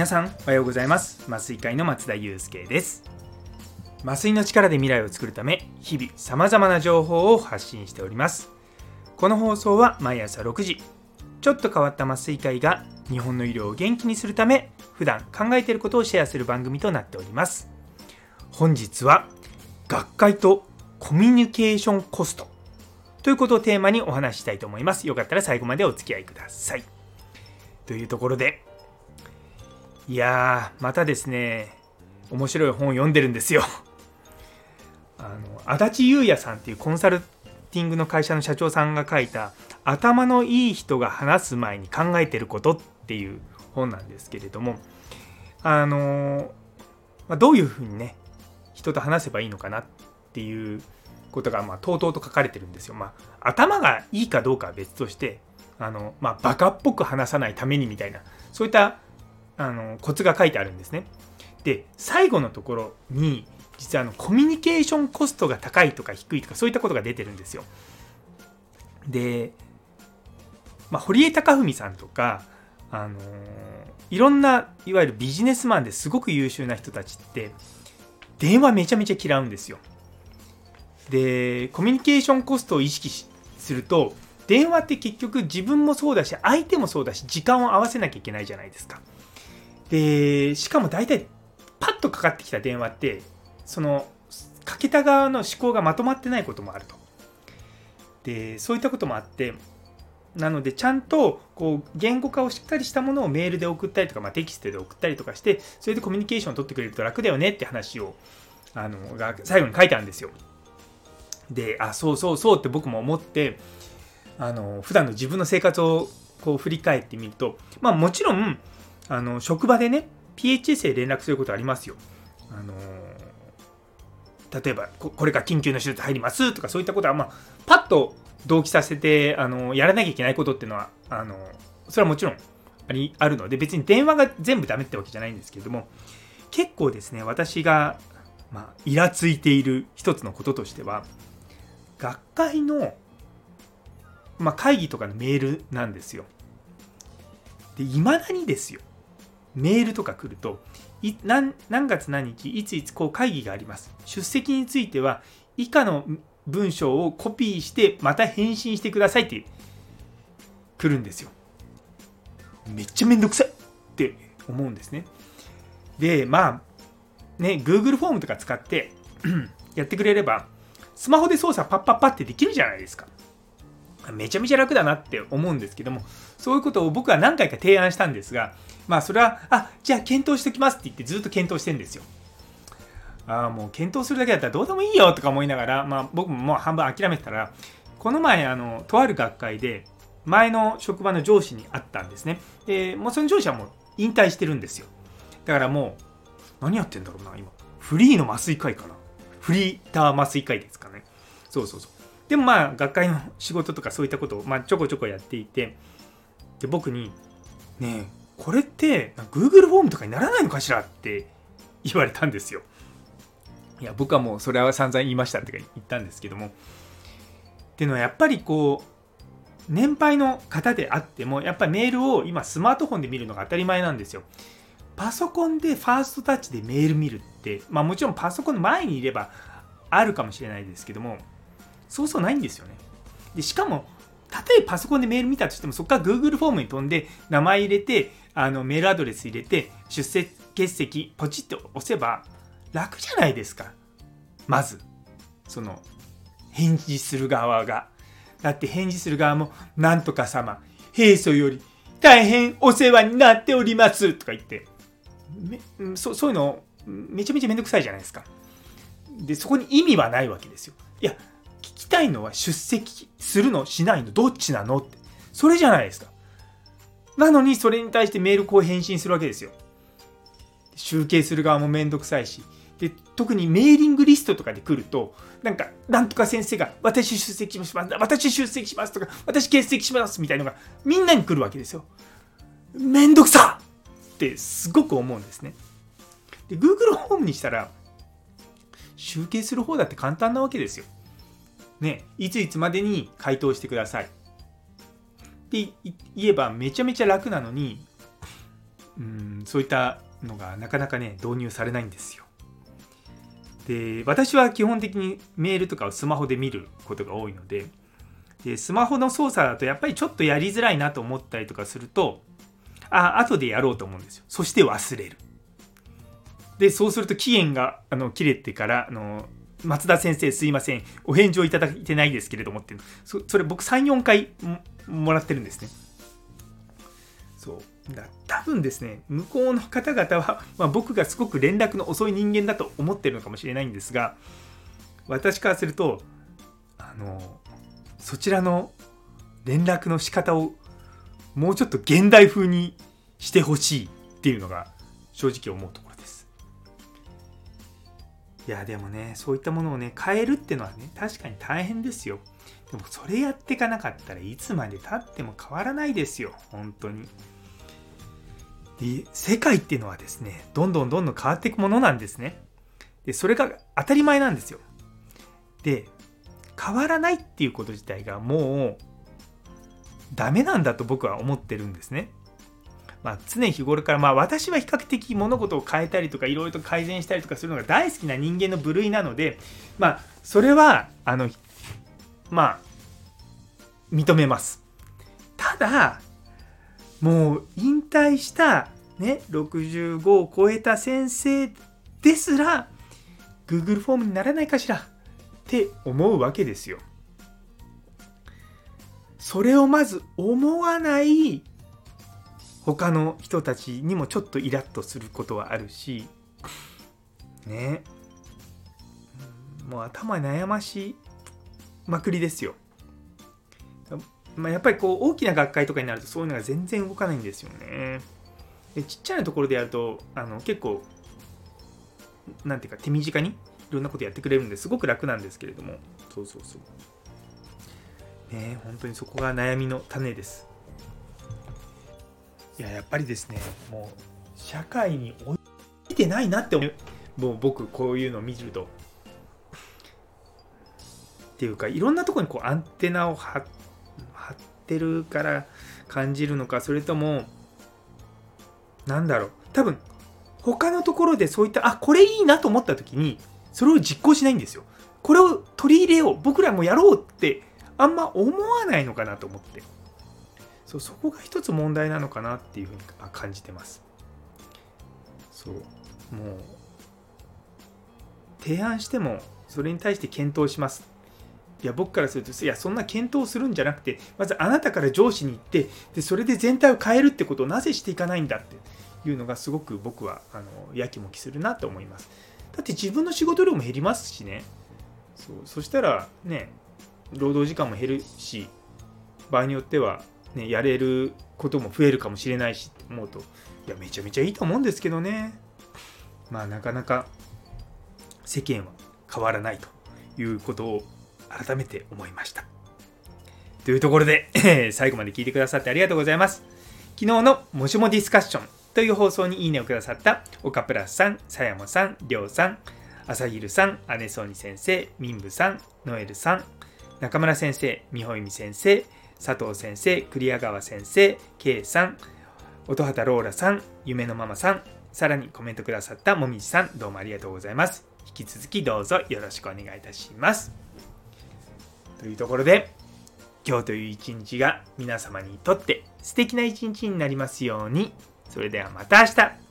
皆さんおはようございます。麻酔会の松田祐介です。麻酔の力で未来を作るため日々さまざまな情報を発信しております。この放送は毎朝6時ちょっと変わった麻酔会が日本の医療を元気にするため普段考えていることをシェアする番組となっております。本日は学会とコミュニケーションコストということをテーマにお話ししたいと思います。よかったら最後までお付き合いください。というところでいやーまたですね面白い本を読んでるんですよ あの足立優也さんっていうコンサルティングの会社の社長さんが書いた「頭のいい人が話す前に考えてること」っていう本なんですけれどもあの、まあ、どういうふうにね人と話せばいいのかなっていうことがまあとうとうと書かれてるんですよ。まあ、頭がいいかどうかは別としてあの、まあ、バカっぽく話さないためにみたいなそういったあのコツが書いてあるんですね。で最後のところに実はあのコミュニケーションコストが高いとか低いとかそういったことが出てるんですよ。で、まあ、堀江貴文さんとか、あのいろんないわゆるビジネスマンですごく優秀な人たちって電話めちゃめちゃ嫌うんですよ。でコミュニケーションコストを意識すると電話って結局自分もそうだし相手もそうだし時間を合わせなきゃいけないじゃないですか。で、しかも大体、パッとかかってきた電話って、その、かけた側の思考がまとまってないこともあると。で、そういったこともあって、なので、ちゃんと、こう、言語化をしっかりしたものをメールで送ったりとか、まあ、テキストで送ったりとかして、それでコミュニケーションを取ってくれると楽だよねって話を、あの、が最後に書いてあるんですよ。で、あ、そうそうそうって僕も思って、あの、普段の自分の生活をこう振り返ってみると、まあもちろん、あの職場でね PHS で連絡することありますよ。あの例えばこれから緊急の手術入りますとかそういったことは、まあ、パッと同期させてあのやらなきゃいけないことっていうのはあのそれはもちろんありあるので別に電話が全部ダメってわけじゃないんですけれども結構ですね私が、まあ、イラついている一つのこととしては学会の、まあ、会議とかのメールなんですよ。でいまだにですよメールとか来ると何何月何日いついつこう会議があります。出席については以下の文章をコピーしてまた返信してくださいって来るんですよ。めっちゃめんどくさいって思うんですね。でまあね Google フォームとか使って やってくれればスマホで操作パッパッパってできるじゃないですか。めちゃめちゃ楽だなって思うんですけどもそういうことを僕は何回か提案したんですがまあそれはあじゃあ検討しておきますって言ってずっと検討してんですよ。ああもう検討するだけだったらどうでもいいよとか思いながら、まあ、僕ももう半分諦めてたらこの前あのとある学会で前の職場の上司に会ったんですね。でもうその上司はもう引退してるんですよ。だからもう何やってんだろうな今。フリーの麻酔会かな。フリーター麻酔会ですかね。そうそうそう。でもまあ学会の仕事とかそういったことをまあちょこちょこやっていて。で僕に「ねえこれって Google フォームとかにならないのかしら?」って言われたんですよ。いや僕はもうそれは散々言いましたって言ったんですけどもっていうのはやっぱりこう年配の方であってもやっぱりメールを今スマートフォンで見るのが当たり前なんですよ。パソコンでファーストタッチでメール見るってまあもちろんパソコンの前にいればあるかもしれないですけどもそうそうないんですよね。でしかも、例えばパソコンでメール見たとしても、そこから Google フォームに飛んで、名前入れて、あのメールアドレス入れて、出席欠席、ポチッと押せば楽じゃないですか。まず、その、返事する側が。だって返事する側も、なんとか様、平素より大変お世話になっておりますとか言って、そそういうのめちゃめちゃめんどくさいじゃないですか。で、そこに意味はないわけですよ。いや、聞きたいのは出席するの？しないの？どっちなの？って。それじゃないですか。なのにそれに対してメールこう返信するわけですよ。集計する側もめんどくさいし。で特にメーリングリストとかで来るとなんかなんとか先生が私出席します。私出席しますとか私欠席しますみたいのがみんなに来るわけですよ。めんどくさっ！てすごく思うんですね。で Google ホームにしたら集計する方だって簡単なわけですよ。ね、いついつまでに回答してください。って言えばめちゃめちゃ楽なのに、うんそういったのがなかなかね導入されないんですよ。で私は基本的にメールとかをスマホで見ることが多いのででスマホの操作だとやっぱりちょっとやりづらいなと思ったりとかするとあ後でやろうと思うんですよ。そして忘れる。でそうすると期限があの切れてからあの松田先生すいません。お返事をいただいてないですけれどもってそそれ僕34回もらってるんですね。そう。だ多分ですね向こうの方々は、まあ、僕がすごく連絡の遅い人間だと思ってるのかもしれないんですが私からするとあのそちらの連絡の仕方をもうちょっと現代風にしてほしいっていうのが正直思うところ。いやでもねそういったものをね変えるってのはね確かに大変ですよ。でもそれやっていかなかったらいつまでたっても変わらないですよ。本当に。で世界っていうのはですねどんどんどんどん変わっていくものなんですね。でそれが当たり前なんですよ。で変わらないっていうこと自体がもうダメなんだと僕は思ってるんですね。まあ、常日頃から、まあ、私は比較的物事を変えたりとかいろいろと改善したりとかするのが大好きな人間の部類なので、まあ、それはあのまあ認めます。ただもう引退したね65を超えた先生ですら Google フォームにならないかしらって思うわけですよ。それをまず思わない他の人たちにもちょっとイラッとすることはあるしねもう頭悩ましまくりですよ。まあ、やっぱりこう大きな学会とかになるとそういうのが全然動かないんですよね。でちっちゃなところでやるとあの結構なんていうか手短にいろんなことやってくれるんですごく楽なんですけれどもそうそうそうね本当にそこが悩みの種ですいややっぱりですねもう社会に追いてないなって思う。もう僕こういうのを見ると。っていうかいろんなとこにこうアンテナを張ってるから感じるのかそれともなんだろう。多分他のところでそういったあこれいいなと思った時にそれを実行しないんですよ。これを取り入れよう。僕らもやろうってあんま思わないのかなと思って。そうそこが一つ問題なのかなっていうふうに感じてます。そう。もう提案してもそれに対して検討します。いや僕からするといやそんな検討するんじゃなくてまずあなたから上司に行ってでそれで全体を変えるってことをなぜしていかないんだっていうのがすごく僕はあのやきもきするなと思います。だって自分の仕事量も減りますしね。そう。そしたらね労働時間も減るし場合によっては、ね、やれることも増えるかもしれないしって思うといやめちゃめちゃいいと思うんですけどね。まあなかなか世間は変わらないということを改めて思いました。というところで 最後まで聞いてくださってありがとうございます。昨日のもしもディスカッションという放送にいいねをくださった岡プラスさん、さやもさん、りょうさん、あさひるさん、姉そうに先生、みんぶさん、ノエルさん、中村先生、みほいみ先生、佐藤先生、栗谷川先生、K さん、音畑ローラさん、夢のママさん、さらにコメントくださったもみじさん、どうもありがとうございます。引き続きどうぞよろしくお願いいたします。というところで、今日という一日が皆様にとって素敵な一日になりますように。それではまた明日